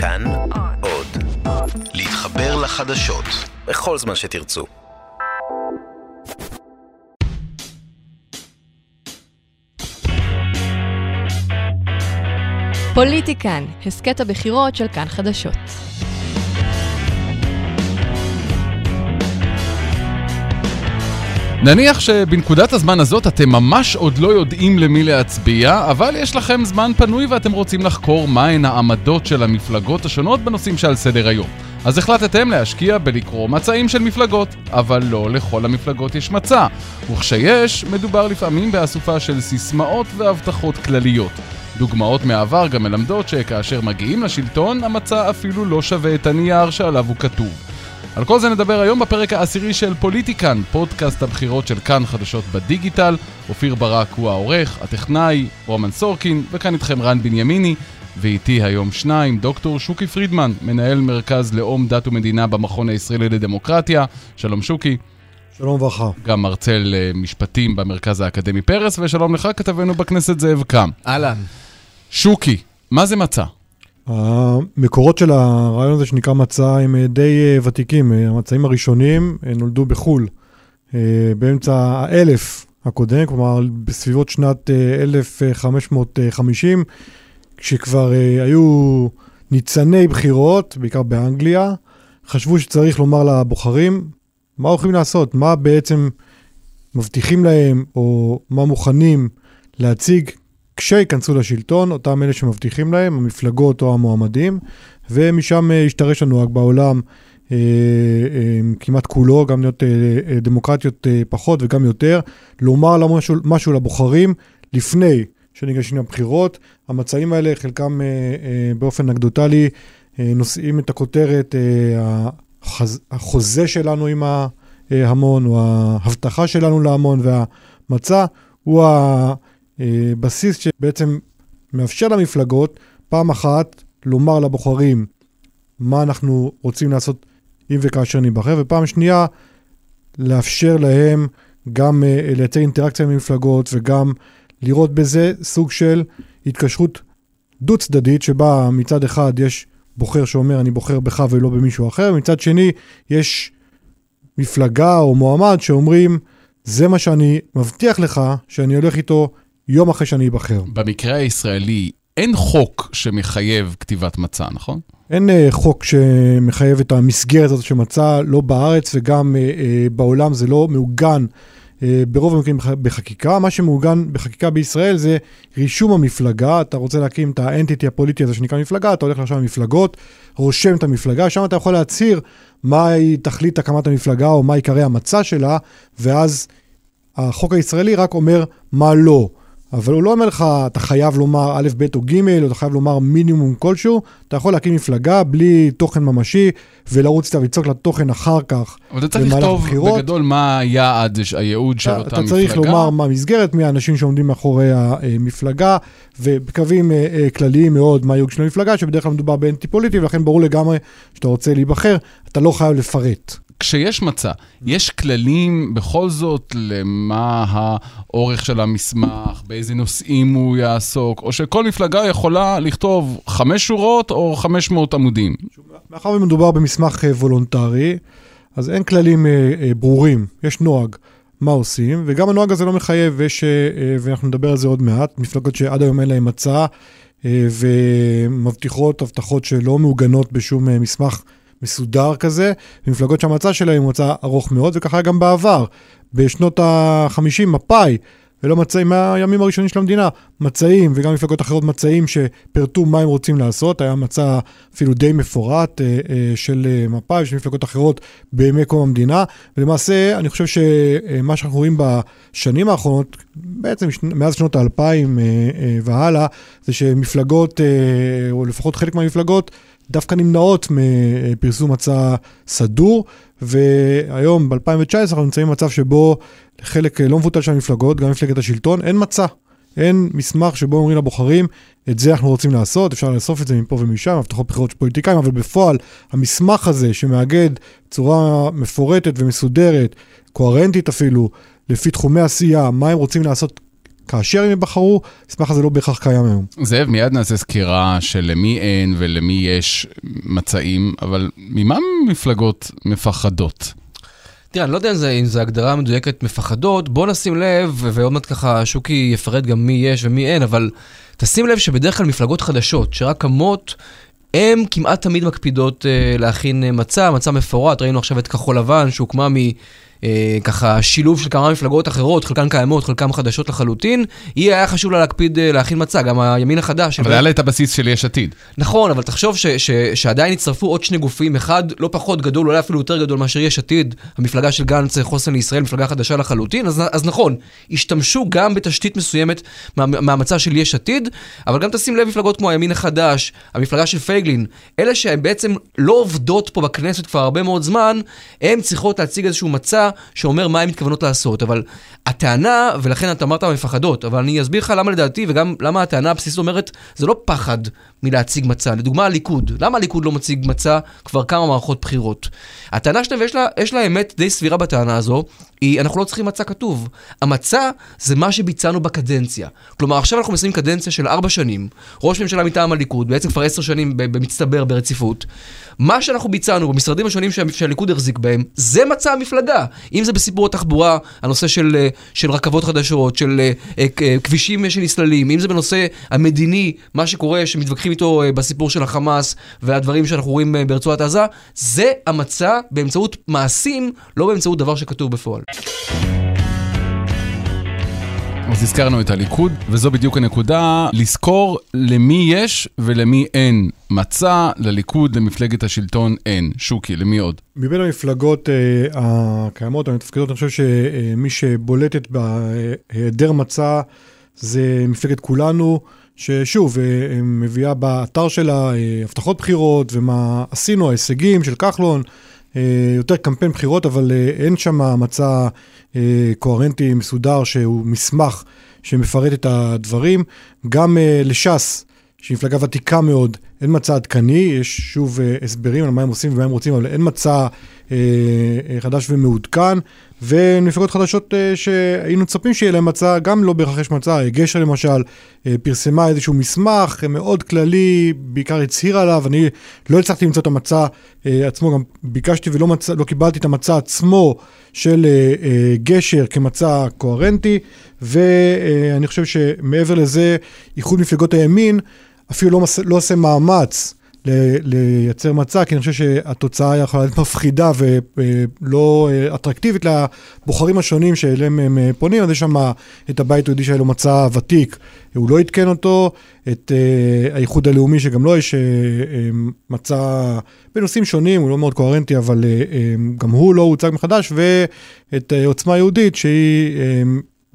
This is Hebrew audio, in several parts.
כאן עוד. להתחבר לחדשות בכל זמן שתרצו. פוליטיקן, הסכת הבחירות של כאן חדשות. נניח שבנקודת הזמן הזאת אתם ממש עוד לא יודעים למי להצביע, אבל יש לכם זמן פנוי ואתם רוצים לחקור מהן העמדות של המפלגות השונות בנושאים שעל סדר היום. אז החלטתם להשקיע בלקרוא מצעים של מפלגות, אבל לא לכל המפלגות יש מצע. וכשיש, מדובר לפעמים באסופה של סיסמאות והבטחות כלליות. דוגמאות מהעבר גם מלמדות שכאשר מגיעים לשלטון, המצע אפילו לא שווה את הנייר שעליו הוא כתוב. על כל זה נדבר היום בפרק העשירי של פוליטיקן, פודקאסט הבחירות של כאן חדשות בדיגיטל. אופיר ברק הוא העורך, הטכנאי, רומן סורקין, וכאן איתכם רן בנימיני, ואיתי היום שניים, דוקטור שוקי פרידמן, מנהל מרכז לאום דת ומדינה במכון הישראלי לדמוקרטיה. שלום שוקי. שלום וברכה. גם מרצה למשפטים במרכז האקדמי פרס, ושלום לך, כתבנו בכנסת זאב קם. אהלן. שוקי, מה זה מצע? המקורות של הרעיון הזה שנקרא מצע הם אה, די אה, ותיקים. אה, המצעים הראשונים נולדו בחו"ל באמצע האלף הקודם, כלומר בסביבות שנת 1550, כשכבר היו ניצני בחירות, בעיקר באנגליה, חשבו שצריך לומר לבוחרים מה הולכים לעשות, מה בעצם מבטיחים להם, או מה מוכנים להציג כשייכנסו לשלטון, אותם אלה שמבטיחים להם, המפלגות או המועמדים, ומשם אה, השתרש הנוהג בעולם אה, אה, כמעט כולו, גם להיות דמוקרטיות פחות וגם יותר, לומר משהו, משהו לבוחרים לפני שניגשים לבחירות. המצעים האלה, חלקם באופן אנקדוטלי, נושאים את הכותרת החוזה שלנו עם ההמון, או ההבטחה שלנו להמון, והמצע הוא ה... אה, בסיס שבעצם מאפשר למפלגות פעם אחת לומר לבוחרים מה אנחנו רוצים לעשות אם וכאשר ניבחר, ופעם שנייה לאפשר להם גם uh, לייצר אינטראקציה עם מפלגות וגם לראות בזה סוג של התקשרות דו-צדדית, שבה מצד אחד יש בוחר שאומר אני בוחר בך ולא במישהו אחר, ומצד שני יש מפלגה או מועמד שאומרים זה מה שאני מבטיח לך שאני הולך איתו יום אחרי שאני אבחר. במקרה הישראלי, אין חוק שמחייב כתיבת מצע, נכון? אין uh, חוק שמחייב את המסגרת הזאת של מצע, לא בארץ וגם uh, uh, בעולם זה לא מעוגן uh, ברוב המקרים בחקיקה. מה שמעוגן בחקיקה בישראל זה רישום המפלגה, אתה רוצה להקים את האנטיטי הפוליטי הזה שנקרא מפלגה, אתה הולך לרשם המפלגות, רושם את המפלגה, שם אתה יכול להצהיר מהי תכלית הקמת המפלגה או מה עיקרי המצע שלה, ואז החוק הישראלי רק אומר מה לא. אבל הוא לא אומר לך, אתה חייב לומר א', ב' או ג', או אתה חייב לומר מינימום כלשהו, אתה יכול להקים מפלגה בלי תוכן ממשי, ולרוץ איתה ולצעוק לתוכן אחר כך, אבל אתה צריך לכתוב בגדול מה היעד, הייעוד של אותה מפלגה. אתה צריך לומר מה המסגרת, מי האנשים שעומדים מאחורי המפלגה, ובקווים אה, אה, כלליים מאוד מה הייעוד של המפלגה, שבדרך כלל מדובר באנטי פוליטי, ולכן ברור לגמרי שאתה רוצה להיבחר, אתה לא חייב לפרט. כשיש מצע, יש כללים בכל זאת למה האורך של המסמך, באיזה נושאים הוא יעסוק, או שכל מפלגה יכולה לכתוב חמש שורות או חמש מאות עמודים? מאחר ומדובר במסמך אה, וולונטרי, אז אין כללים אה, אה, ברורים, יש נוהג. מה עושים, וגם הנוהג הזה לא מחייב, ויש, ואנחנו נדבר על זה עוד מעט, מפלגות שעד היום אין להן מצע ומבטיחות הבטחות שלא מעוגנות בשום מסמך מסודר כזה, ומפלגות שהמצע שלהם הוא מצע ארוך מאוד, וככה גם בעבר. בשנות ה-50, מפא"י, ולא מצעים מהימים הראשונים של המדינה, מצעים, וגם מפלגות אחרות מצעים שפירטו מה הם רוצים לעשות, היה מצע אפילו די מפורט אה, אה, של אה, מפא"י ושל מפלגות אחרות בימי קום המדינה, ולמעשה אני חושב שמה שאנחנו רואים בשנים האחרונות, בעצם מאז שנות האלפיים והלאה, זה שמפלגות, או לפחות חלק מהמפלגות, דווקא נמנעות מפרסום מצע סדור, והיום, ב-2019, אנחנו נמצאים במצב שבו לחלק לא מבוטל של המפלגות, גם מפלגת השלטון, אין מצע. אין מסמך שבו אומרים לבוחרים, את זה אנחנו רוצים לעשות, אפשר לאסוף את זה מפה ומשם, הבטחות בחירות של פוליטיקאים, אבל בפועל, המסמך הזה שמאגד בצורה מפורטת ומסודרת, קוהרנטית אפילו, לפי תחומי עשייה, מה הם רוצים לעשות כאשר הם יבחרו, המסמך הזה לא בהכרח קיים היום. זאב, מיד נעשה סקירה של למי אין ולמי יש מצעים, אבל ממה מפלגות מפחדות? תראה, אני לא יודע אם זו הגדרה מדויקת מפחדות, בוא נשים לב, ועוד מעט ככה שוקי יפרט גם מי יש ומי אין, אבל תשים לב שבדרך כלל מפלגות חדשות, שרק קמות, הן כמעט תמיד מקפידות uh, להכין uh, מצע, מצע מפורט, ראינו עכשיו את כחול לבן שהוקמה מ... אה, ככה שילוב של כמה מפלגות אחרות, חלקן קיימות, חלקן חדשות לחלוטין, היא היה חשוב לה להקפיד אה, להכין מצע, גם הימין החדש. אבל היה לה את הבסיס של יש עתיד. נכון, אבל תחשוב ש, ש, שעדיין הצטרפו עוד שני גופים, אחד לא פחות גדול, אולי אפילו יותר גדול מאשר יש עתיד, המפלגה של גנץ חוסן לישראל, מפלגה חדשה לחלוטין, אז, אז נכון, השתמשו גם בתשתית מסוימת מה, מהמצע של יש עתיד, אבל גם תשים לב מפלגות כמו הימין החדש, המפלגה של פייגלין, אלה שהן בעצם לא עובדות פה בכנסת כבר הרבה מאוד זמן, הן צריכות להציג איזשהו מצע שאומר מה הן מתכוונות לעשות, אבל הטענה, ולכן אתה אמרת מפחדות, אבל אני אסביר לך למה לדעתי, וגם למה הטענה הבסיסית אומרת, זה לא פחד מלהציג מצע. לדוגמה, הליכוד. למה הליכוד לא מציג מצע כבר כמה מערכות בחירות? הטענה שלהם, ויש לה, לה אמת די סבירה בטענה הזו, היא, אנחנו לא צריכים מצע כתוב. המצע זה מה שביצענו בקדנציה. כלומר, עכשיו אנחנו מסיימים קדנציה של ארבע שנים, ראש ממשלה מטעם הליכוד, בעצם כבר עשר שנים במצטבר ברציפות. מה שאנחנו ביצענו במשרדים השונים שהליכוד החזיק בהם, זה מצע המפלגה. אם זה בסיפור התחבורה, הנושא של, אה, של רכבות חדשות, של uh, uh, כבישים שנסללים, אם זה בנושא המדיני, מה שקורה, שמתווכחים איתו uh, בסיפור של החמאס והדברים שאנחנו רואים uh, ברצועת עזה, זה המצע באמצעות מעשים, לא באמצעות דבר שכתוב בפועל. אז הזכרנו את הליכוד, וזו בדיוק הנקודה, לזכור למי יש ולמי אין מצע, לליכוד, למפלגת השלטון אין. שוקי, למי עוד? מבין המפלגות אה, הקיימות, המתפקדות, אני חושב שמי שבולטת בהיעדר מצע זה מפלגת כולנו. ששוב, אה, מביאה באתר שלה אה, הבטחות בחירות ומה עשינו, ההישגים של כחלון, אה, יותר קמפיין בחירות, אבל אה, אין שם מצע אה, קוהרנטי מסודר שהוא מסמך שמפרט את הדברים. גם לש"ס, שהיא מפלגה ותיקה מאוד, אין מצע עדכני, יש שוב הסברים על מה הם עושים ומה הם רוצים, אבל אין מצע חדש ומעודכן. ומפלגות חדשות uh, שהיינו מצפים שיהיה להם מצע, גם לא בהכרח יש מצע, גשר למשל uh, פרסמה איזשהו מסמך uh, מאוד כללי, בעיקר הצהירה עליו, אני לא הצלחתי למצוא את המצע uh, עצמו, גם ביקשתי ולא מצא, לא קיבלתי את המצע עצמו של uh, uh, גשר כמצע קוהרנטי, ואני uh, חושב שמעבר לזה, איחוד מפלגות הימין אפילו לא, לא עושה מאמץ. לייצר מצע, כי אני חושב שהתוצאה יכולה להיות מפחידה ולא אה, אטרקטיבית לבוחרים השונים שאליהם הם אה, פונים. אז יש שם את הבית היהודי שהיה לו מצע ותיק, הוא לא עדכן אותו, את האיחוד הלאומי שגם לו לא יש מצע בנושאים שונים, הוא לא מאוד קוהרנטי, אבל גם הוא לא הוצג מחדש, ואת עוצמה יהודית שהיא...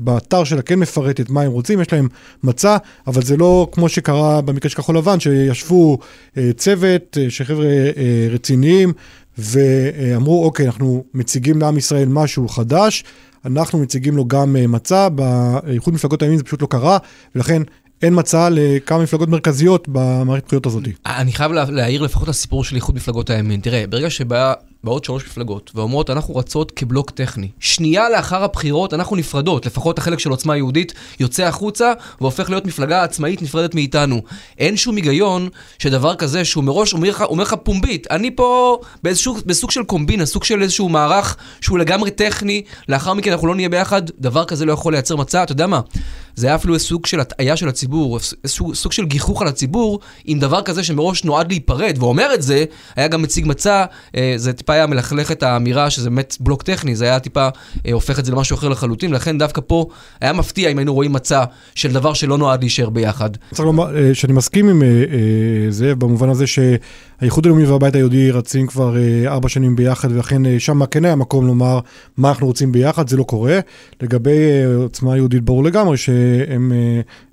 באתר שלה כן מפרטת מה הם רוצים, יש להם מצע, אבל זה לא כמו שקרה במקרה של כחול לבן, שישבו אה, צוות אה, של חבר'ה אה, רציניים, ואמרו, אוקיי, אנחנו מציגים לעם ישראל משהו חדש, אנחנו מציגים לו גם אה, מצע, באיחוד מפלגות הימין זה פשוט לא קרה, ולכן אין מצע לכמה מפלגות מרכזיות במערכת הבחירות הזאת. אני חייב להעיר לפחות לסיפור של איחוד מפלגות הימין. תראה, ברגע שבא באות שלוש מפלגות ואומרות, אנחנו רצות כבלוק טכני. שנייה לאחר הבחירות אנחנו נפרדות, לפחות החלק של עוצמה יהודית יוצא החוצה והופך להיות מפלגה עצמאית נפרדת מאיתנו. אין שום היגיון שדבר כזה שהוא מראש אומר לך, אומר לך פומבית, אני פה באיזשהו, בסוג של קומבינה, סוג של איזשהו מערך שהוא לגמרי טכני, לאחר מכן אנחנו לא נהיה ביחד, דבר כזה לא יכול לייצר מצע, אתה יודע מה? זה היה אפילו סוג של הטעיה של הציבור, איזשהו סוג של גיחוך על הציבור, עם דבר כזה שמראש נועד להיפרד, ואומר את זה, היה גם מציג מצע, אה, זה טיפה היה מלכלך את האמירה שזה באמת בלוק טכני, זה היה טיפה אה, הופך את זה למשהו אחר לחלוטין, לכן דווקא פה היה מפתיע אם היינו רואים מצע של דבר שלא נועד להישאר ביחד. צריך לומר אה, שאני מסכים עם אה, אה, זאב במובן הזה ש... האיחוד הלאומי והבית היהודי רצים כבר אה, ארבע שנים ביחד, ולכן אה, שם כן היה מקום לומר מה אנחנו רוצים ביחד, זה לא קורה. לגבי אה, עוצמה יהודית ברור לגמרי שהם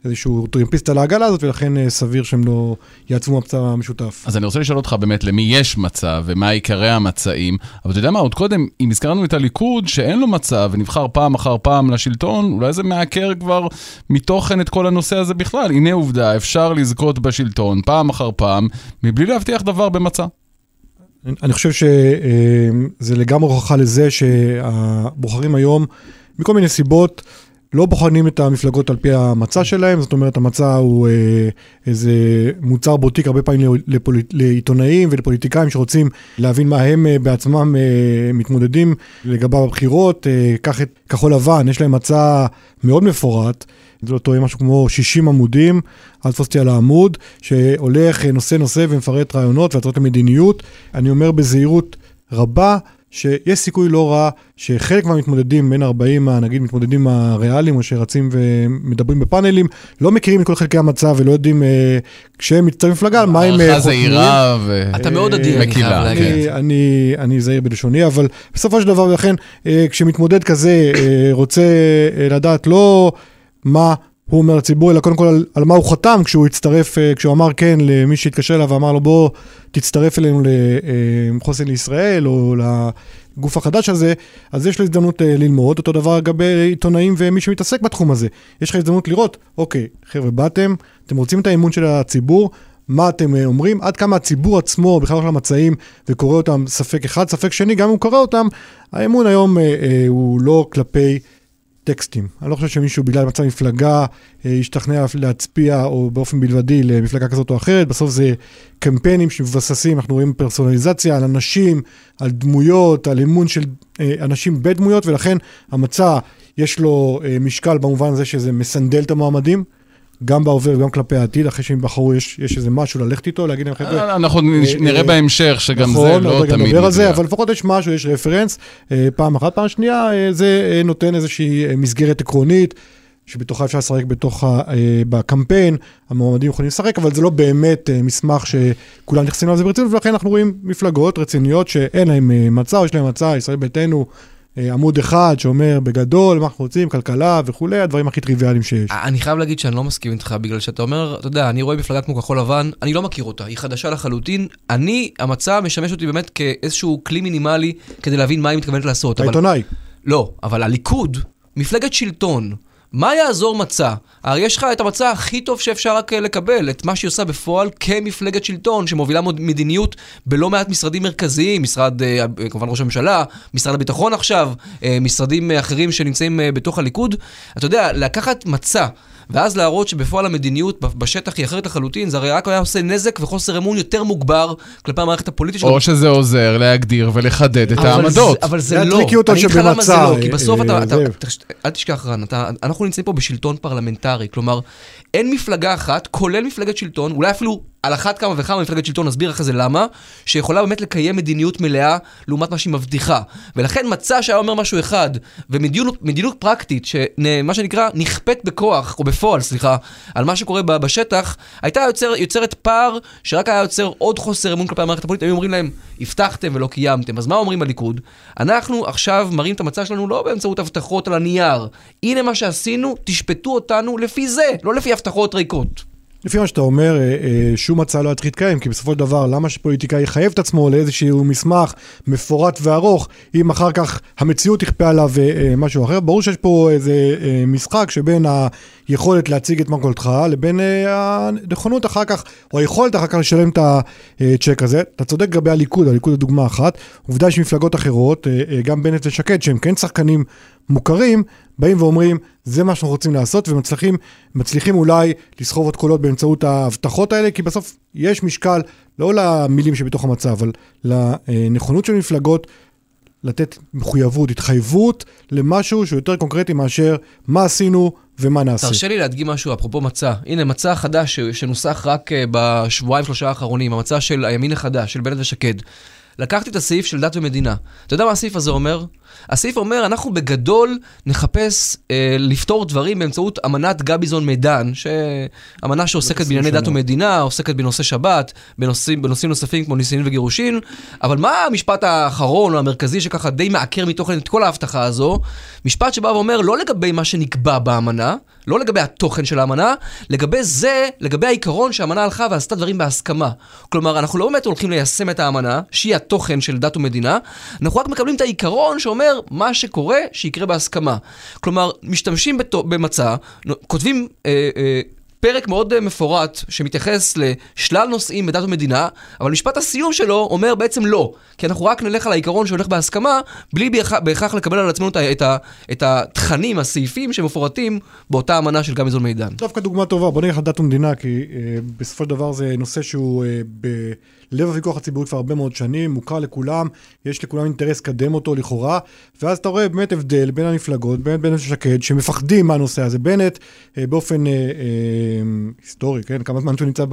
איזשהו טרימפיסט על העגלה הזאת, ולכן סביר שהם לא יעצבו מצע משותף. אז אני רוצה לשאול אותך באמת למי יש מצע ומה עיקרי המצעים, אבל אתה יודע מה, עוד קודם, אם הזכרנו את הליכוד שאין לו מצע ונבחר פעם אחר פעם לשלטון, אולי זה מעקר כבר מתוכן את כל הנושא הזה בכלל. הנה עובדה, אפשר לזכות בשלטון פעם אחר פעם, מבלי להבטיח דבר במצע. אני חושב שזה לגמרי הוכחה לזה שהבוחרים היום, מכל מיני סיבות, לא בוחנים את המפלגות על פי המצע שלהם, זאת אומרת המצע הוא אה, איזה מוצר בוטיק הרבה פעמים לפוליט, לעיתונאים ולפוליטיקאים שרוצים להבין מה הם אה, בעצמם אה, מתמודדים לגביו בבחירות. אה, קח את כחול לבן, יש להם מצע מאוד מפורט. זה לא טועה, משהו כמו 60 עמודים, אל תפוס אותי על העמוד, שהולך אה, נושא נושא ומפרט רעיונות והצעות למדיניות. אני אומר בזהירות רבה, שיש סיכוי לא רע שחלק מהמתמודדים, בין 40 נגיד מתמודדים הריאליים או שרצים ומדברים בפאנלים, לא מכירים את כל חלקי המצב ולא יודעים אה, כשהם מצטרפים מפלגה, מה הם חושבים. הערכה זהירה ו... אתה מאוד אדיר, אני חייב להגיד. אני, אני זהיר בלשוני, אבל בסופו של דבר, לכן, אה, כשמתמודד כזה אה, רוצה לדעת לא מה... הוא אומר לציבור, אלא קודם כל על, על מה הוא חתם כשהוא הצטרף, uh, כשהוא אמר כן למי שהתקשר אליו ואמר לו בוא תצטרף אלינו לחוסן לישראל או לגוף החדש הזה, אז יש לו הזדמנות uh, ללמוד, אותו דבר לגבי עיתונאים ומי שמתעסק בתחום הזה. יש לך הזדמנות לראות, אוקיי, חבר'ה, באתם, אתם רוצים את האמון של הציבור, מה אתם אומרים, עד כמה הציבור עצמו בכלל הולך למצעים וקורא אותם ספק אחד, ספק שני, גם אם הוא קורא אותם, האמון היום uh, uh, הוא לא כלפי טקסטים. אני לא חושב שמישהו בגלל מצב מפלגה אה, ישתכנע להצביע או באופן בלבדי למפלגה כזאת או אחרת. בסוף זה קמפיינים שמבססים, אנחנו רואים פרסונליזציה על אנשים, על דמויות, על אמון של אה, אנשים בדמויות, ולכן המצע יש לו אה, משקל במובן הזה שזה מסנדל את המועמדים. גם בהווה וגם כלפי העתיד, אחרי שהם בחרו, יש, יש איזה משהו ללכת איתו, להגיד להם חבר'ה... אה, אנחנו אה, נראה אה, בהמשך שגם נכון, זה לא תמיד מדויק. על זה, אבל לפחות יש משהו, יש רפרנס, פעם אחת, פעם שנייה, זה נותן איזושהי מסגרת עקרונית. שבתוכה אפשר לשחק בתוך, ה, בקמפיין, המועמדים יכולים לשחק, אבל זה לא באמת מסמך שכולם נכנסים לזה ברצינות, ולכן אנחנו רואים מפלגות רציניות שאין להן מצע, או יש להן מצע, ישראל ביתנו, אה, עמוד אחד שאומר בגדול מה אנחנו רוצים, כלכלה וכולי, הדברים הכי טריוויאליים שיש. אני חייב להגיד שאני לא מסכים איתך, בגלל שאתה אומר, אתה יודע, אני רואה מפלגה כמו כחול לבן, אני לא מכיר אותה, היא חדשה לחלוטין. אני, המצע משמש אותי באמת כאיזשהו כלי מינימלי כדי להבין מה היא מתכוונת לעשות. העיתונאי. לא, אבל הליכוד, מפלגת שלטון, מה יעזור מצע? הרי יש לך את המצע הכי טוב שאפשר רק אה, לקבל, את מה שהיא עושה בפועל כמפלגת שלטון, שמובילה מדיניות בלא מעט משרדים מרכזיים, משרד, אה, כמובן ראש הממשלה, משרד הביטחון עכשיו, אה, משרדים אחרים שנמצאים בתוך הליכוד. אתה יודע, לקחת מצע ואז להראות שבפועל המדיניות בשטח היא אחרת לחלוטין, זה הרי רק היה עושה נזק וחוסר אמון יותר מוגבר כלפי המערכת הפוליטית שלנו. או שזה עוזר להגדיר ולחדד את העמדות. אבל זה לא, אני אגיד לך למה זה לא, כי בסוף אתה, אל תשכח רן, אנחנו נמצאים פה בשלטון פרלמנטרי, כלומר, אין מפלגה אחת, כולל מפלגת שלטון, אולי אפילו על אחת כמה וכמה מפלגת שלטון, נסביר אחרי זה למה, שיכולה באמת לקיים מדיניות מלאה לעומת מה שהיא מבטיחה. ולכן מצע שהיה אומר משהו אחד, ומדיניות פרקטית, שמה שנקרא נכפית בכוח, או בפועל, סליחה, על מה שקורה בשטח, הייתה יוצר, יוצרת פער שרק היה יוצר עוד חוסר אמון כלפי המערכת הפוליטית, היו אומרים להם, הבטחתם ולא קיימתם. אז מה אומרים בליכוד? אנחנו עכשיו מראים את המצע שלנו לא באמצעות הבטחות על הנייר. הנה מה שעשינו, תשפטו אותנו לפי זה, לא לפי הבטחות ריקות. לפי מה שאתה אומר, אה, אה, שום הצעה לא יתחיל להתקיים, כי בסופו של דבר, למה שפוליטיקאי יחייב את עצמו לאיזשהו מסמך מפורט וארוך, אם אחר כך המציאות תכפה עליו אה, משהו אחר? ברור שיש פה איזה משחק שבין היכולת להציג את מרכולתך לבין הנכונות אחר כך, או היכולת אחר כך לשלם את הצ'ק הזה. אתה צודק לגבי הליכוד, הליכוד זה דוגמה אחת. עובדה שמפלגות אחרות, גם בנט ושקד, שהם כן שחקנים מוכרים, באים ואומרים, זה מה שאנחנו רוצים לעשות, ומצליחים מצליחים אולי לסחוב עוד קולות באמצעות ההבטחות האלה, כי בסוף יש משקל, לא למילים שבתוך המצב, אבל לנכונות של מפלגות לתת מחויבות, התחייבות למשהו שהוא יותר קונקרטי מאשר מה עשינו ומה נעשה. תרשה לי להדגים משהו אפרופו מצע. הנה, מצע חדש שנוסח רק אה, בשבועיים שלושה האחרונים, המצע של הימין החדש, של בנט ושקד. לקחתי את הסעיף של דת ומדינה. אתה יודע מה הסעיף הזה אומר? הסעיף אומר, אנחנו בגדול נחפש אה, לפתור דברים באמצעות אמנת גביזון מידן, שאמנה שעוסקת בענייני דת ומדינה, עוסקת בנושא שבת, בנושאים, בנושאים נוספים כמו נישואין וגירושין, אבל מה המשפט האחרון או המרכזי שככה די מעקר מתוכן את כל ההבטחה הזו? משפט שבא ואומר, לא לגבי מה שנקבע באמנה, לא לגבי התוכן של האמנה, לגבי זה, לגבי העיקרון שהאמנה הלכה ועשתה דברים בהסכמה. כלומר, אנחנו לא באמת הולכים ליישם את האמנה, שהיא התוכן של דת ומדינה, אנחנו רק מקבלים את העיקרון שאומר מה שקורה, שיקרה בהסכמה. כלומר, משתמשים בת... במצע, כותבים... אה, אה, פרק מאוד אה, מפורט שמתייחס לשלל נושאים בדת ומדינה, אבל משפט הסיום שלו אומר בעצם לא. כי אנחנו רק נלך על העיקרון שהולך בהסכמה, בלי בהכרח לקבל על עצמנו את, את, את התכנים, הסעיפים שמפורטים באותה אמנה של גביזון מידן. דווקא דוגמה טובה, בוא נלך על דת ומדינה, כי אה, בסופו של דבר זה נושא שהוא אה, בלב הוויכוח הציבורי כבר הרבה מאוד שנים, מוכר לכולם, יש לכולם אינטרס לקדם אותו לכאורה, ואז אתה רואה באמת הבדל בין המפלגות, בין בנט ושקד, שמפחדים מהנושא הזה. בנט, אה, באופן אה, אה, היסטורי, כן, כמה זמן שהוא נמצא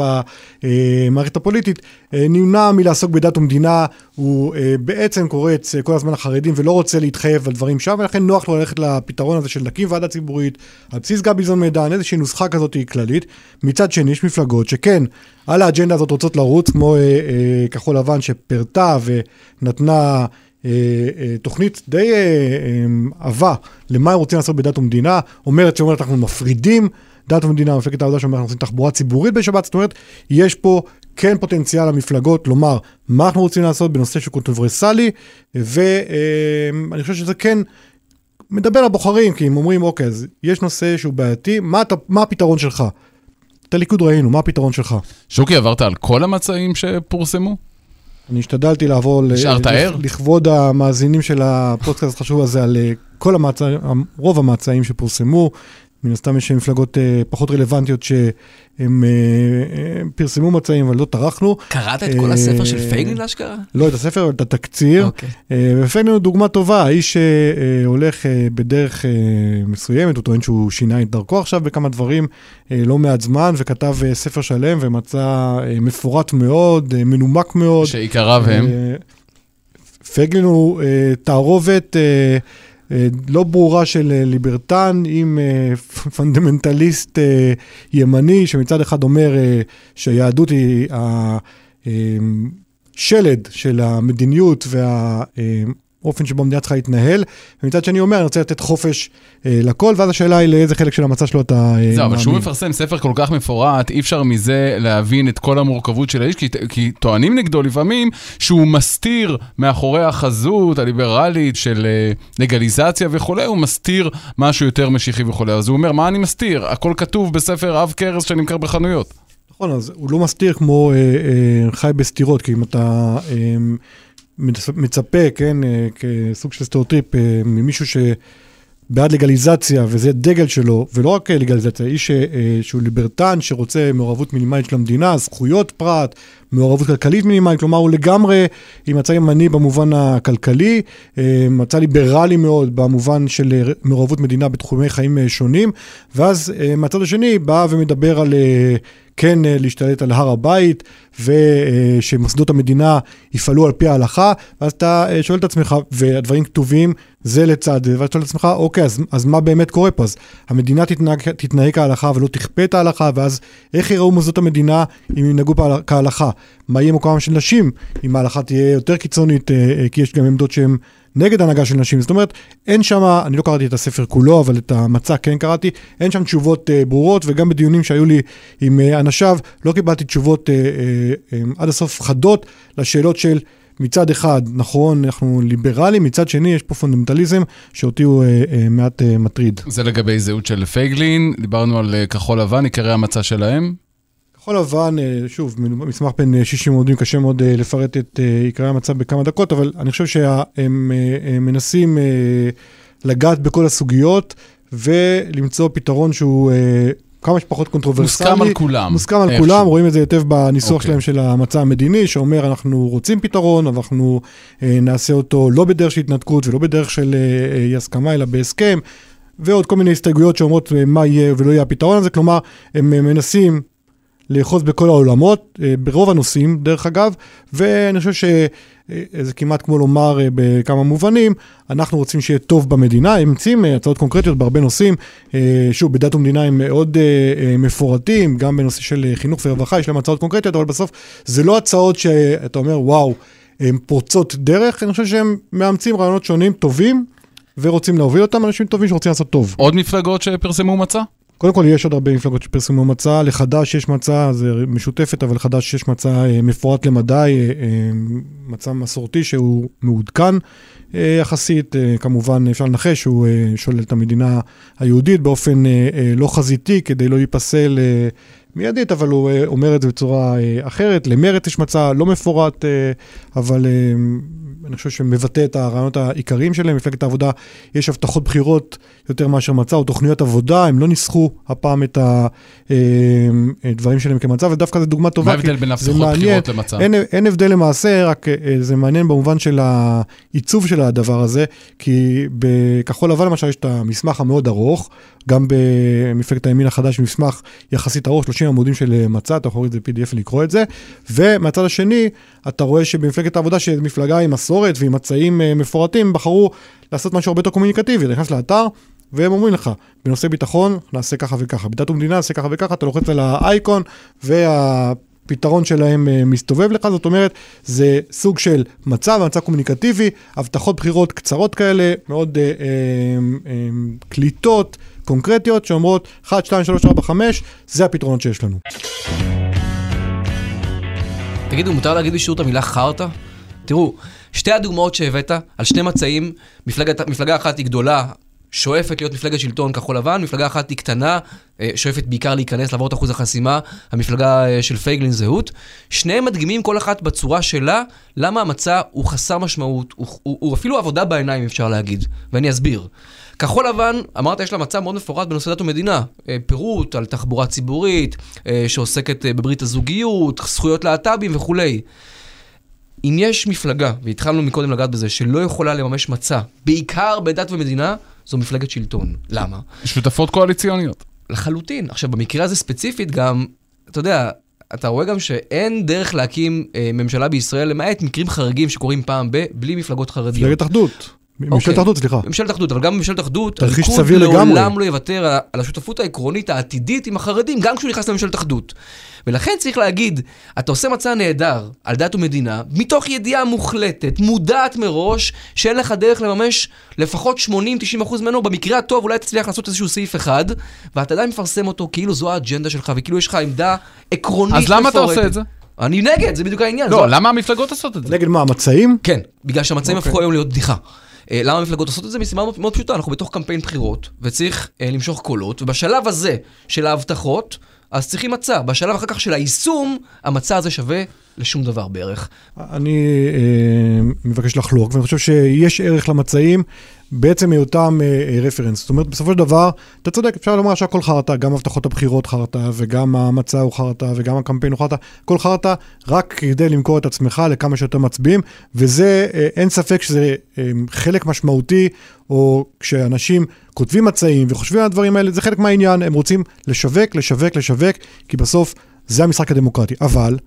במערכת הפוליטית, אה, נמנע מלעסוק בדת ומדינה, הוא אה, בעצם קורץ אה, כל הזמן לחרדים ולא רוצה להתחייב על דברים שם, ולכן נוח לו ללכת לפתרון הזה של להקים ועדה ציבורית, על בסיס גביזון מידן, איזושהי נוסחה כזאת כללית. מצד שני, יש מפלגות שכן, על האג'נדה הזאת רוצות לרוץ, כמו אה, אה, כחול לבן שפירטה ונתנה... אה, אה, תוכנית די אה, עבה למה הם רוצים לעשות בדת ומדינה, או מרצ שאומרת אנחנו מפרידים דת ומדינה, מפלגת העבודה שאומרת אנחנו עושים תחבורה ציבורית בשבת, זאת אומרת, יש פה כן פוטנציאל למפלגות לומר מה אנחנו רוצים לעשות בנושא שהוא קונטרוברסלי, ואני חושב שזה כן מדבר לבוחרים, כי הם אומרים, אוקיי, אז יש נושא שהוא בעייתי, מה, אתה, מה הפתרון שלך? את הליכוד ראינו, מה הפתרון שלך? שוקי, עברת על כל המצעים שפורסמו? אני השתדלתי לעבור נשארת ער? לכבוד המאזינים של הפודקאסט החשוב הזה על אה, כל המצעים, רוב המצעים שפורסמו. מן הסתם יש מפלגות אה, פחות רלוונטיות שהם אה, אה, פרסמו מצעים, אבל לא טרחנו. קראת את כל הספר של פייגלין אשכרה? לא את הספר, אבל את התקציר. אוקיי. ופייגלין הוא דוגמה טובה, האיש שהולך בדרך מסוימת, הוא טוען שהוא שינה את דרכו עכשיו בכמה דברים לא מעט זמן, וכתב ספר שלם ומצע מפורט מאוד, מנומק מאוד. שעיקריו הם? פייגלין הוא תערובת... אה, לא ברורה של אה, ליברטריאן עם אה, פונדמנטליסט ימני, שמצד אחד אומר שהיהדות היא השלד של המדיניות וה... האופן שבו המדינה צריכה להתנהל, ומצד שני אומר, אני רוצה לתת חופש אה, לכל, ואז השאלה היא לאיזה חלק של המצע שלו אתה אה. זהו, אבל כשהוא מפרסם ספר כל כך מפורט, אי אפשר מזה להבין את כל המורכבות של האיש, כי, כי טוענים נגדו לפעמים שהוא מסתיר מאחורי החזות הליברלית של אה, לגליזציה וכולי, הוא מסתיר משהו יותר משיחי וכולי. אז הוא אומר, מה אני מסתיר? הכל כתוב בספר אב כרס שנמכר בחנויות. נכון, אז הוא לא מסתיר כמו אה, אה, חי בסתירות, כי אם אתה... אה, מצפה, כן, אה, כסוג של סטריאוטיפ, אה, ממישהו שבעד לגליזציה, וזה דגל שלו, ולא רק לגליזציה, איש אה, שהוא ליברטן, שרוצה מעורבות מינימלית של המדינה, זכויות פרט, מעורבות כלכלית מינימלית, כלומר הוא לגמרי מצע ימני במובן הכלכלי, מצע ליברלי מאוד במובן של מעורבות מדינה בתחומי חיים שונים, ואז מהצד השני בא ומדבר על... כן אה, להשתלט על הר הבית, ושמוסדות המדינה יפעלו על פי ההלכה, ואז אתה אה, שואל את עצמך, והדברים כתובים זה לצד זה, ואז שואל את עצמך, אוקיי, אז, אז מה באמת קורה פה? אז המדינה תתנהג, תתנהג כהלכה ולא תכפה את ההלכה, ואז איך יראו מוסדות המדינה אם ינהגו כהלכה? מה יהיה מקומם של נשים אם ההלכה תהיה יותר קיצונית, אה, כי יש גם עמדות שהן נגד הנהגה של נשים. זאת אומרת, אין שם, אני לא קראתי את הספר כולו, אבל את המצע כן קראתי, אין שם תשובות uh, ברורות, וגם בדיונים שהיו לי עם אנשיו, לא קיבלתי תשובות עד הסוף חדות לשאלות של... מצד אחד, נכון, אנחנו ליברלים, מצד שני, יש פה פונדמנטליזם שאותי הוא אה, אה, מעט אה, מטריד. זה לגבי זהות של פייגלין, דיברנו על אה, כחול לבן, עיקרי המצע שלהם. כחול לבן, אה, שוב, מסמך בין 60 עמודים, קשה מאוד אה, לפרט את אה, עיקרי המצע בכמה דקות, אבל אני חושב שהם מנסים לגעת בכל הסוגיות ולמצוא פתרון שהוא כמה שפחות קונטרוברסלי. מוסכם על כולם. מוסכם על כולם, שהוא. רואים את זה היטב בניסוח okay. אוקיי. שלהם של המצע המדיני, שאומר אנחנו רוצים פתרון, אבל אנחנו נעשה אותו לא בדרך של התנתקות ולא בדרך של אי הסכמה, אלא בהסכם. ועוד כל מיני הסתייגויות שאומרות מה יהיה ולא יהיה הפתרון הזה, כלומר, הם מנסים לאחוז בכל העולמות, אה, ברוב הנושאים, דרך אגב, ואני חושב שזה אה, כמעט כמו לומר אה, בכמה מובנים, אנחנו רוצים שיהיה טוב במדינה, הם מציעים הצעות קונקרטיות בהרבה נושאים, שוב, בדת ומדינה הם מאוד מפורטים, גם בנושא של חינוך ורווחה, יש להם הצעות קונקרטיות, אבל בסוף זה לא הצעות שאתה אומר, וואו, הן פורצות דרך, אני חושב שהם מאמצים רעיונות שונים, טובים, ורוצים להוביל אותם, אנשים טובים שרוצים לעשות טוב. עוד מפלגות שפרסמו מצע? קודם כל, יש עוד הרבה מפלגות שפרסמו מצע, לחד"ש יש מצע, זה משותפת, אבל לחד"ש יש מצע אה, מפורט למדי, אה, אה, מצע מסורתי שהוא מעודכן יחסית, כמובן אפשר לנחש שהוא שולל את המדינה היהודית באופן לא חזיתי, כדי לא להיפסל מיידית, אבל הוא אומר את זה בצורה אחרת. למרצ יש מצע לא מפורט, אבל אני חושב שמבטא את הרעיונות העיקריים שלהם. מפלגת העבודה, יש הבטחות בחירות יותר מאשר מצע, או תוכניות עבודה, הם לא ניסחו הפעם את הדברים אה, שלהם כמצע, ודווקא זו דוגמה טובה. מה ההבדל בין הבטחות בחירות למצע? אין, אין הבדל למעשה, רק אה, זה מעניין במובן של העיצוב של הדבר הזה, כי בכחול לבן למשל יש את המסמך המאוד ארוך, גם במפלגת הימין החדש מסמך יחסית ארוך, 30 עמודים של מצע, אתה יכול לראות את זה pdf ולקרוא את זה, ומהצד השני, אתה רואה שבמפלגת העבודה, שהיא מפלגה עם מסורת ועם מצעים אה, מפורטים, בחרו לעשות משהו הרבה יותר קומוניקטיבי, אתה נכנס לאתר, והם אומרים לך, בנושא ביטחון נעשה ככה וככה, בדת ומדינה נעשה ככה וככה, אתה לוחץ על האייקון, והפתרון שלהם אה, מסתובב לך, זאת אומרת, זה סוג של מצב, מצב קומוניקטיבי, הבטחות בחירות קצרות כאלה, מאוד אה, אה, אה, קליטות, קונקרטיות, שאומרות 1, 2, 3, 4, 5, זה הפתרונות שיש לנו. תגידו, מותר להגיד בשיעור את המילה חרטא? תראו, שתי הדוגמאות שהבאת על שני מצעים, מפלגת, מפלגה אחת היא גדולה, שואפת להיות מפלגת שלטון כחול לבן, מפלגה אחת היא קטנה, אה, שואפת בעיקר להיכנס, לעבור את אחוז החסימה, המפלגה אה, של פייגלין זהות. שניהם מדגימים כל אחת בצורה שלה, למה המצע הוא חסר משמעות, הוא, הוא, הוא אפילו עבודה בעיניים אפשר להגיד, ואני אסביר. כחול לבן, אמרת, יש לה מצע מאוד מפורט בנושא דת ומדינה. אה, פירוט על תחבורה ציבורית, שעוסקת בברית הזוגיות, זכויות להט"בים וכולי. אם יש מפלגה, והתחלנו מקודם לגעת בזה, שלא יכולה לממש מצע, בעיקר בדת ומדינה, זו מפלגת שלטון. למה? שותפות קואליציוניות. לחלוטין. עכשיו, במקרה הזה ספציפית גם, אתה יודע, אתה רואה גם שאין דרך להקים אה, ממשלה בישראל, למעט מקרים חריגים שקורים פעם ב, בלי מפלגות חרדיות. מפלגת אחדות. ממשלת אוקיי. אחדות, סליחה. ממשלת אחדות, אבל גם בממשלת אחדות, הליכוד לעולם לא יוותר על השותפות העקרונית העתידית עם החרדים, גם כשהוא נכנס לממשלת אחדות. ולכן צריך להגיד, אתה עושה מצע נהדר על דת ומדינה, מתוך ידיעה מוחלטת, מודעת מראש, שאין לך דרך לממש לפחות 80-90% ממנו, במקרה הטוב אולי תצליח לעשות איזשהו סעיף אחד, ואתה עדיין מפרסם אותו כאילו זו האג'נדה שלך, וכאילו יש לך עמדה עקרונית מפורטת. אז למה אתה עושה את זה? אני נגד, זה בדיוק העניין. לא, למה המפלגות עושות את זה? נגד מה, המצעים? כן, בגלל שהמצעים אוקיי. הפכו היום להיות בדיחה. אה, למה המפלגות עושות את זה? מסיבה מאוד פשוטה, אנחנו בתוך קמפיין בחירות, וצריך אה, למשוך קולות, ובשלב הזה של ההבטחות, אז צריכים מצע. בשלב אחר כך של היישום, המצע הזה שווה לשום דבר בערך. אני אה, מבקש לחלוק, ואני חושב שיש ערך למצעים בעצם היותם אה, רפרנס. זאת אומרת, בסופו של דבר, אתה צודק, אפשר לומר שהכל חרטא, גם הבטחות הבחירות חרטא, וגם המצע הוא חרטא, וגם הקמפיין הוא חרטא, הכל חרטא, רק כדי למכור את עצמך לכמה שיותר מצביעים, וזה, אה, אין ספק שזה אה, חלק משמעותי, או כשאנשים כותבים מצעים וחושבים על הדברים האלה, זה חלק מהעניין, הם רוצים לשווק, לשווק, לשווק, כי בסוף זה המשחק הדמוקרטי. אבל,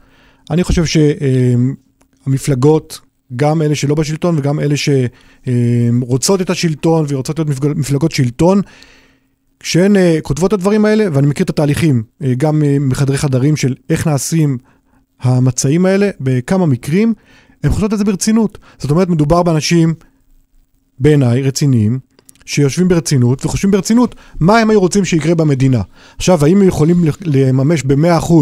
אני חושב שהמפלגות, גם אלה שלא בשלטון וגם אלה שרוצות את השלטון ורוצות להיות מפלגות שלטון, כשהן אה, כותבות את הדברים האלה, ואני מכיר את התהליכים, אה, גם אה, מחדרי חדרים של איך נעשים המצעים האלה, בכמה מקרים, הן חושבות את זה ברצינות. זאת אומרת, מדובר באנשים, בעיניי, רציניים, שיושבים ברצינות וחושבים ברצינות מה הם היו רוצים שיקרה במדינה. עכשיו, האם הם יכולים לממש ב-100%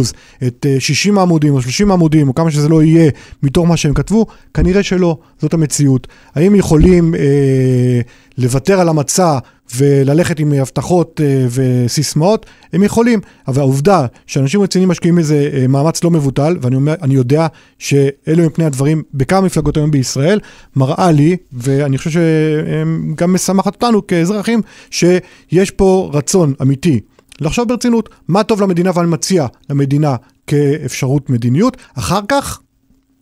את 60 עמודים או 30 עמודים או כמה שזה לא יהיה מתוך מה שהם כתבו? כנראה שלא, זאת המציאות. האם יכולים אה, לוותר על המצע וללכת עם הבטחות אה, וסיסמאות, הם יכולים. אבל העובדה שאנשים רציניים משקיעים איזה אה, מאמץ לא מבוטל, ואני אומר, יודע שאלו הם פני הדברים בכמה מפלגות היום בישראל, מראה לי, ואני חושב שגם משמחת אותנו כאזרחים, שיש פה רצון אמיתי. לחשוב ברצינות, מה טוב למדינה ואני מציע למדינה כאפשרות מדיניות, אחר כך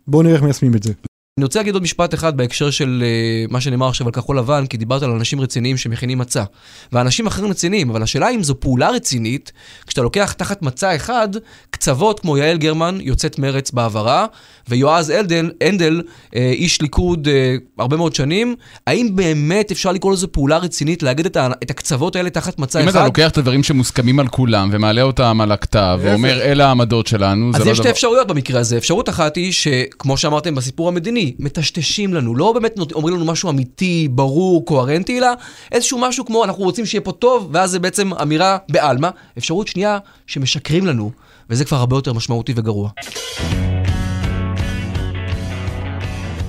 בואו נראה איך מיישמים את זה. אני רוצה להגיד עוד משפט אחד בהקשר של uh, מה שנאמר עכשיו על כחול לבן, כי דיברת על אנשים רציניים שמכינים מצע. ואנשים אחרים רציניים, אבל השאלה אם זו פעולה רצינית, כשאתה לוקח תחת מצע אחד, קצוות כמו יעל גרמן, יוצאת מרץ בעברה, ויועז אלדן, הנדל, uh, איש ליכוד uh, הרבה מאוד שנים, האם באמת אפשר לקרוא לזה פעולה רצינית, לאגד את, את הקצוות האלה תחת מצע אם אחד? אם אתה לוקח את הדברים שמוסכמים על כולם, ומעלה אותם על הכתב, ואומר, אלה העמדות שלנו, זה לא דבר... אז יש שתי אפשרויות במקרה הזה. אפשרות אחת היא שכמו שאמרתם בסיפור המדיני, מטשטשים לנו, לא באמת אומרים לנו משהו אמיתי, ברור, קוהרנטי, אלא איזשהו משהו כמו אנחנו רוצים שיהיה פה טוב, ואז זה בעצם אמירה בעלמא. אפשרות שנייה, שמשקרים לנו, וזה כבר הרבה יותר משמעותי וגרוע.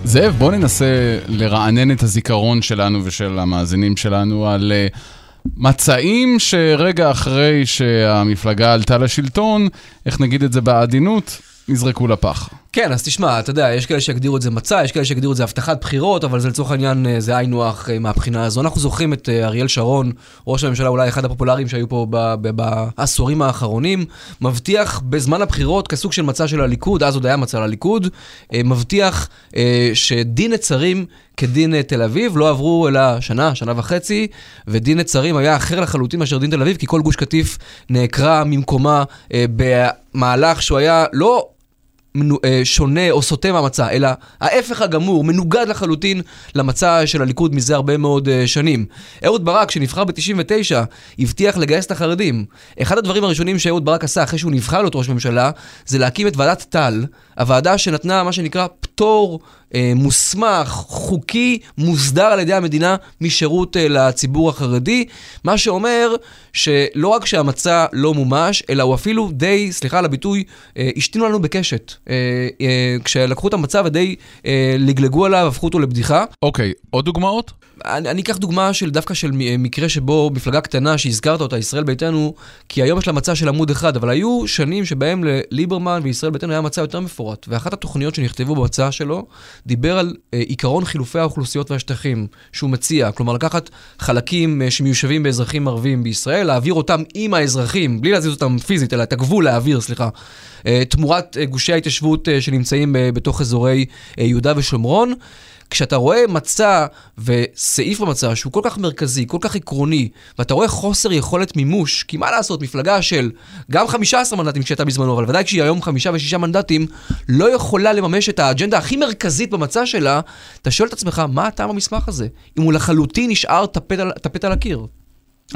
זאב, בוא ננסה לרענן את הזיכרון שלנו ושל המאזינים שלנו על uh, מצעים שרגע אחרי שהמפלגה עלתה לשלטון, איך נגיד את זה בעדינות, נזרקו לפח. כן, אז תשמע, אתה יודע, יש כאלה שיגדירו את זה מצע, יש כאלה שיגדירו את זה הבטחת בחירות, אבל זה לצורך העניין, אה, זה היינו הך אה, מהבחינה הזו. אנחנו זוכרים את אה, אריאל שרון, ראש הממשלה אולי אחד הפופולריים שהיו פה בעשורים האחרונים, מבטיח בזמן הבחירות, כסוג של מצע של הליכוד, אז עוד היה מצע לליכוד, מבטיח שדין נצרים כדין תל אביב, לא עברו אלא שנה, שנה וחצי, ודין נצרים היה אחר לחלוטין מאשר דין תל אביב, כי כל גוש קטיף נעקרה ממקומה במהלך שהוא היה לא... אה, שונה או סוטה מהמצע, אלא ההפך הגמור, מנוגד לחלוטין למצע של הליכוד מזה הרבה מאוד אה, שנים. אהוד ברק, שנבחר ב-99, הבטיח לגייס את החרדים. אחד הדברים הראשונים שאהוד ברק עשה אחרי שהוא נבחר להיות ראש ממשלה, זה להקים את ועדת טל, הוועדה שנתנה מה שנקרא פטור אה, מוסמך, חוקי, מוסדר על ידי המדינה משירות אה, לציבור החרדי, מה שאומר שלא רק שהמצע לא מומש, אלא הוא אפילו די, סליחה על הביטוי, אה, השתינו לנו בקשת. אה, אה, כשלקחו את המצע ודי לגלגו עליו, הפכו אותו לבדיחה. אוקיי, עוד דוגמאות? אני, אני אקח דוגמה של דווקא של מקרה שבו מפלגה קטנה שהזכרת אותה, ישראל ביתנו, כי היום יש לה מצע של עמוד אחד, אבל היו שנים שבהם לליברמן וישראל ביתנו היה מצע יותר מפורט. ואחת התוכניות שנכתבו במצע שלו, דיבר על אה, עיקרון חילופי האוכלוסיות והשטחים שהוא מציע. כלומר, לקחת חלקים אה, שמיושבים באזרחים ערבים בישראל, להעביר אותם עם האזרחים, בלי להזיז אותם פיזית, אלא את הגבול להעביר, סליחה, אה, תמורת אה, גושי ההתיישבות אה, שנמצאים אה, בתוך אזורי אה, יהודה ושומרון. כשאתה רואה מצע וסעיף במצע שהוא כל כך מרכזי, כל כך עקרוני, ואתה רואה חוסר יכולת מימוש, כי מה לעשות, מפלגה של גם 15 מנדטים כשהייתה בזמנו, אבל ודאי כשהיא היום חמישה ושישה מנדטים, לא יכולה לממש את האג'נדה הכי מרכזית במצע שלה, אתה שואל את עצמך, מה הטעם המסמך הזה? אם הוא לחלוטין נשאר טפט על, טפט על הקיר.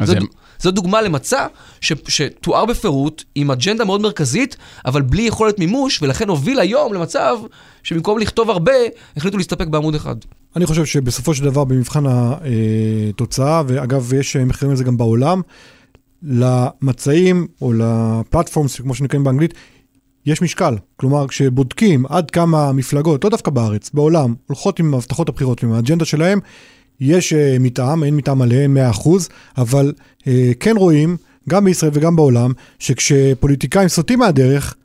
זו, הם... זו דוגמה למצע ש, שתואר בפירוט, עם אג'נדה מאוד מרכזית, אבל בלי יכולת מימוש, ולכן הוביל היום למצב שבמקום לכתוב הרבה, החליטו להסתפק בעמוד אחד. אני חושב שבסופו של דבר, במבחן התוצאה, ואגב, יש מחקרים לזה גם בעולם, למצעים או לפלטפורמס, כמו שנקראים באנגלית, יש משקל. כלומר, כשבודקים עד כמה מפלגות, לא דווקא בארץ, בעולם, הולכות עם הבטחות הבחירות ועם האג'נדה שלהם, יש uh, מתאם, אין מתאם מלא, 100%, אבל uh, כן רואים, גם בישראל וגם בעולם, שכשפוליטיקאים סוטים מהדרך,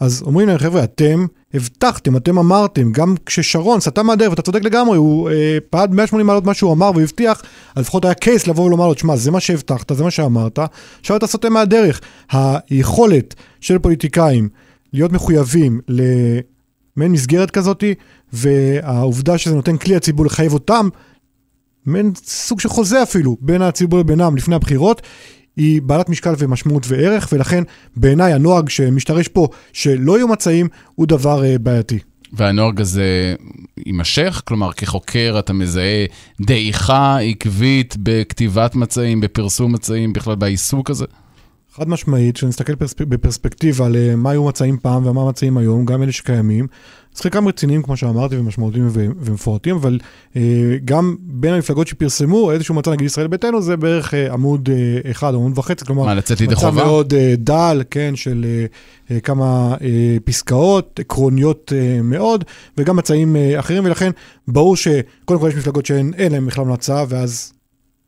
אז אומרים להם, חבר'ה, אתם הבטחתם, אתם אמרתם, גם כששרון סטה מהדרך, ואתה צודק לגמרי, הוא אה, פעד 180 מעלות מה שהוא אמר והוא הבטיח, אז לפחות היה קייס לבוא ולומר לו, תשמע, זה מה שהבטחת, זה מה שאמרת, עכשיו אתה סוטה מהדרך. היכולת של פוליטיקאים להיות מחויבים למעין מסגרת כזאתי, והעובדה שזה נותן כלי הציבור לחייב אותם מעין סוג של חוזה אפילו בין הציבור לבינם לפני הבחירות, היא בעלת משקל ומשמעות וערך, ולכן בעיניי הנוהג שמשתרש פה, שלא יהיו מצעים, הוא דבר uh, בעייתי. והנוהג הזה יימשך? כלומר, כחוקר אתה מזהה דעיכה עקבית בכתיבת מצעים, בפרסום מצעים, בכלל בעיסוק הזה? חד משמעית, כשנסתכל בפרספקטיבה על אה, היו מצעים פעם ומה מצעים היום, גם אלה שקיימים, אז חלקם רציניים, כמו שאמרתי, ומשמעותיים ומפורטים, אבל אה, גם בין המפלגות שפרסמו איזשהו מצע, נגיד ישראל ביתנו, זה בערך אה, עמוד אה, אחד, עמוד וחצי, כלומר, מה, לצאת לידי חובה? מצע מאוד אה, דל, כן, של אה, אה, כמה אה, פסקאות, עקרוניות אה, מאוד, וגם מצעים אה, אחרים, ולכן ברור שקודם כל יש מפלגות שאין להן בכלל מצע, ואז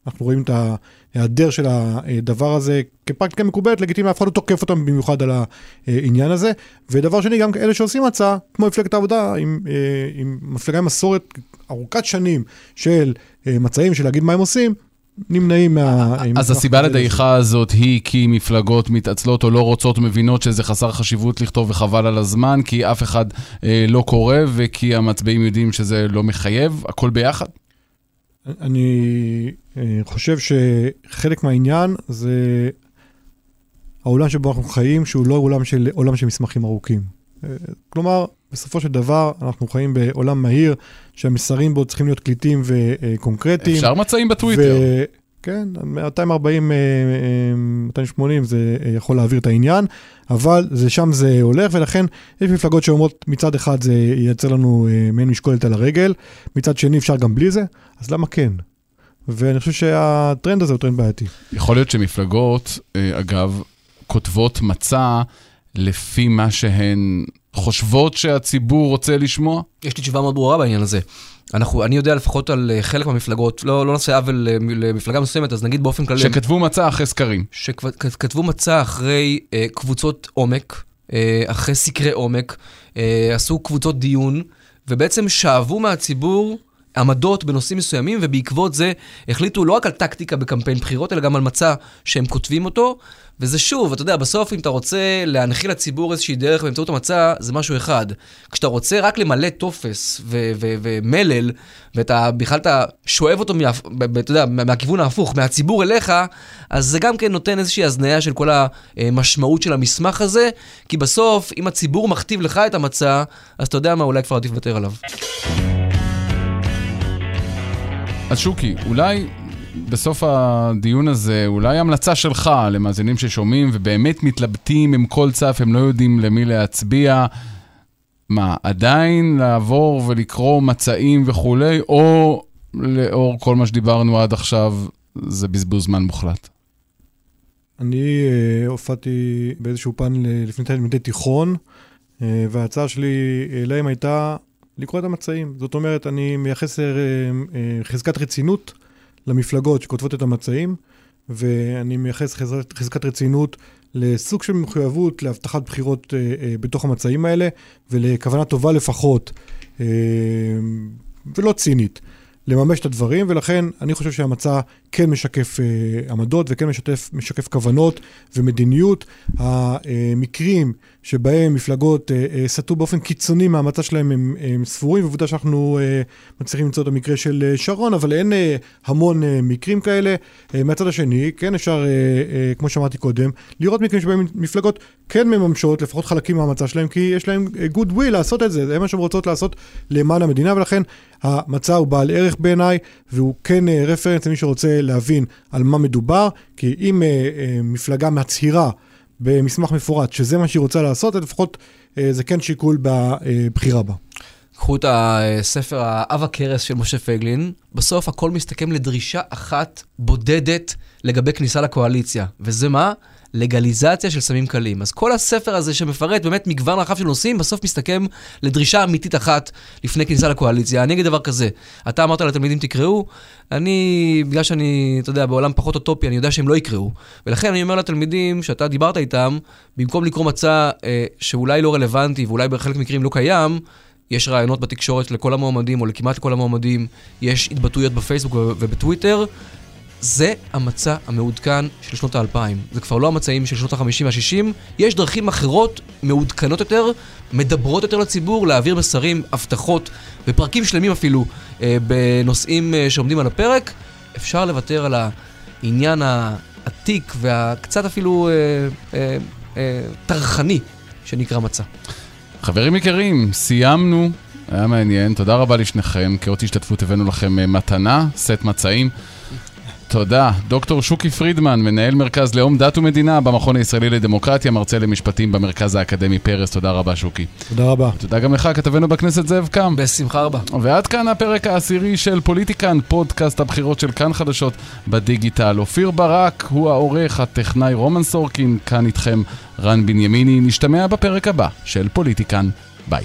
אנחנו רואים את ההיעדר של הדבר הזה כפרקטיקה מקובלת, לגיטימי, אף אחד לא תוקף אותם במיוחד על העניין הזה. ודבר שני, גם אלה שעושים הצעה, כמו מפלגת העבודה, עם, אה, עם מפלגה עם מסורת ארוכת שנים של אה, מצעים, של להגיד מה הם עושים, נמנעים מה... אז הסיבה לדעיכה הזאת היא כי מפלגות מתעצלות או לא רוצות, מבינות שזה חסר חשיבות לכתוב וחבל על הזמן, כי אף אחד אה, לא קורא וכי המצביעים יודעים שזה לא מחייב, הכל ביחד? אני אה, חושב שחלק מהעניין זה העולם שבו אנחנו חיים, שהוא לא עולם של, עולם של מסמכים ארוכים. אה, כלומר, בסופו של דבר, אנחנו חיים בעולם מהיר, שהמסרים בו צריכים להיות קליטים וקונקרטיים. אפשר מצעים בטוויטר. כן, 240, 280 זה יכול להעביר את העניין, אבל זה, שם זה הולך, ולכן יש מפלגות שאומרות מצד אחד זה ייצר לנו מעין משקולת על הרגל, מצד שני אפשר גם בלי זה, אז למה כן? ואני חושב שהטרנד הזה הוא טרנד בעייתי. יכול להיות שמפלגות, אגב, כותבות מצע לפי מה שהן חושבות שהציבור רוצה לשמוע? יש לי תשובה מאוד ברורה בעניין הזה. אנחנו, אני יודע לפחות על אה, חלק מהמפלגות, לא, לא נעשה עוול למפלגה מסוימת, אז נגיד באופן כללי... שכתבו מצע אחרי סקרים. שכתבו מצע אחרי אה, קבוצות עומק, אה, אחרי סקרי עומק, אה, עשו קבוצות דיון, ובעצם שאבו מהציבור עמדות בנושאים מסוימים, ובעקבות זה החליטו לא רק על טקטיקה בקמפיין בחירות, אלא גם על מצע שהם כותבים אותו. וזה שוב, אתה יודע, בסוף אם אתה רוצה להנחיל לציבור איזושהי דרך באמצעות המצע, זה משהו אחד. כשאתה רוצה רק למלא טופס ומלל, ואתה בכלל אתה שואב אותו, אתה יודע, מהכיוון ההפוך, מהציבור אליך, אז זה גם כן נותן איזושהי הזניה של כל המשמעות של המסמך הזה, כי בסוף, אם הציבור מכתיב לך את המצע, אז אתה יודע מה, אולי כבר עדיף לוותר עליו. אז שוקי, אולי בסוף הדיון הזה, אולי המלצה שלך למאזינים ששומעים ובאמת מתלבטים עם כל צף, הם לא יודעים למי להצביע. מה, עדיין לעבור ולקרוא מצעים וכולי, או לאור כל מה שדיברנו עד עכשיו, זה בזבוז זמן מוחלט? אני uh, הופעתי באיזשהו פן לפני תלמידי תיכון, uh, וההצעה שלי אליהם הייתה לקרוא את המצעים. זאת אומרת, אני מייחס uh, uh, חזקת רצינות למפלגות שכותבות את המצעים, ואני מייחס חזקת רצינות לסוג של מחויבות להבטחת בחירות אה, אה, בתוך המצעים האלה, ולכוונה טובה לפחות, אה, ולא צינית. לממש את הדברים, ולכן אני חושב שהמצע כן משקף uh, עמדות וכן משתף, משקף כוונות ומדיניות. המקרים שבהם מפלגות uh, uh, סטו באופן קיצוני מהמצע שלהם הם, הם ספורים, ועובדה שאנחנו uh, מצליחים למצוא את המקרה של uh, שרון, אבל אין uh, המון uh, מקרים כאלה. Uh, מהצד השני, כן אפשר, uh, uh, כמו שאמרתי קודם, לראות מקרים שבהם מפלגות כן מממשות לפחות חלקים מהמצע שלהם, כי יש להם good will לעשות את זה, זה מה שהן רוצות לעשות למען המדינה, ולכן המצע הוא בעל ערך בעיניי, והוא כן uh, רפרנס למי שרוצה להבין על מה מדובר, כי אם uh, uh, מפלגה מצהירה במסמך מפורט שזה מה שהיא רוצה לעשות, לפחות זה כן שיקול בבחירה בה. קחו את הספר האב הכרס של משה פייגלין, בסוף הכל מסתכם לדרישה אחת בודדת לגבי כניסה לקואליציה, וזה מה? לגליזציה של סמים קלים. אז כל הספר הזה שמפרט באמת מגוון רחב של נושאים, בסוף מסתכם לדרישה אמיתית אחת לפני כניסה לקואליציה. אני אגיד דבר כזה, אתה אמרת לתלמידים תקראו, אני, בגלל שאני, אתה יודע, בעולם פחות אוטופי, אני יודע שהם לא יקראו. ולכן אני אומר לתלמידים, שאתה דיברת איתם, במקום לקרוא מצע אה, שאולי לא רלוונטי ואולי בחלק מקרים לא קיים, יש רעיונות בתקשורת לכל המועמדים, או לכמעט לכל המועמדים, יש התבטאויות בפייסבוק ובטוויטר, זה המצע המעודכן של שנות האלפיים. זה כבר לא המצעים של שנות החמישים והשישים, יש דרכים אחרות, מעודכנות יותר, מדברות יותר לציבור, להעביר מסרים, הבטחות, ופרקים שלמים אפילו, אה, בנושאים אה, שעומדים על הפרק. אפשר לוותר על העניין העתיק והקצת אפילו אה, אה, אה, טרחני שנקרא מצע. חברים יקרים, סיימנו. היה מעניין, תודה רבה לשניכם, כאות השתתפות הבאנו לכם אה, מתנה, סט מצעים. תודה. דוקטור שוקי פרידמן, מנהל מרכז לאום דת ומדינה במכון הישראלי לדמוקרטיה, מרצה למשפטים במרכז האקדמי פרס. תודה רבה, שוקי. תודה רבה. תודה גם לך, כתבנו בכנסת זאב קם. בשמחה רבה. ועד כאן הפרק העשירי של פוליטיקן, פודקאסט הבחירות של כאן חדשות בדיגיטל. אופיר ברק הוא העורך, הטכנאי רומן סורקין, כאן איתכם רן בנימיני. נשתמע בפרק הבא של פוליטיקן. ביי.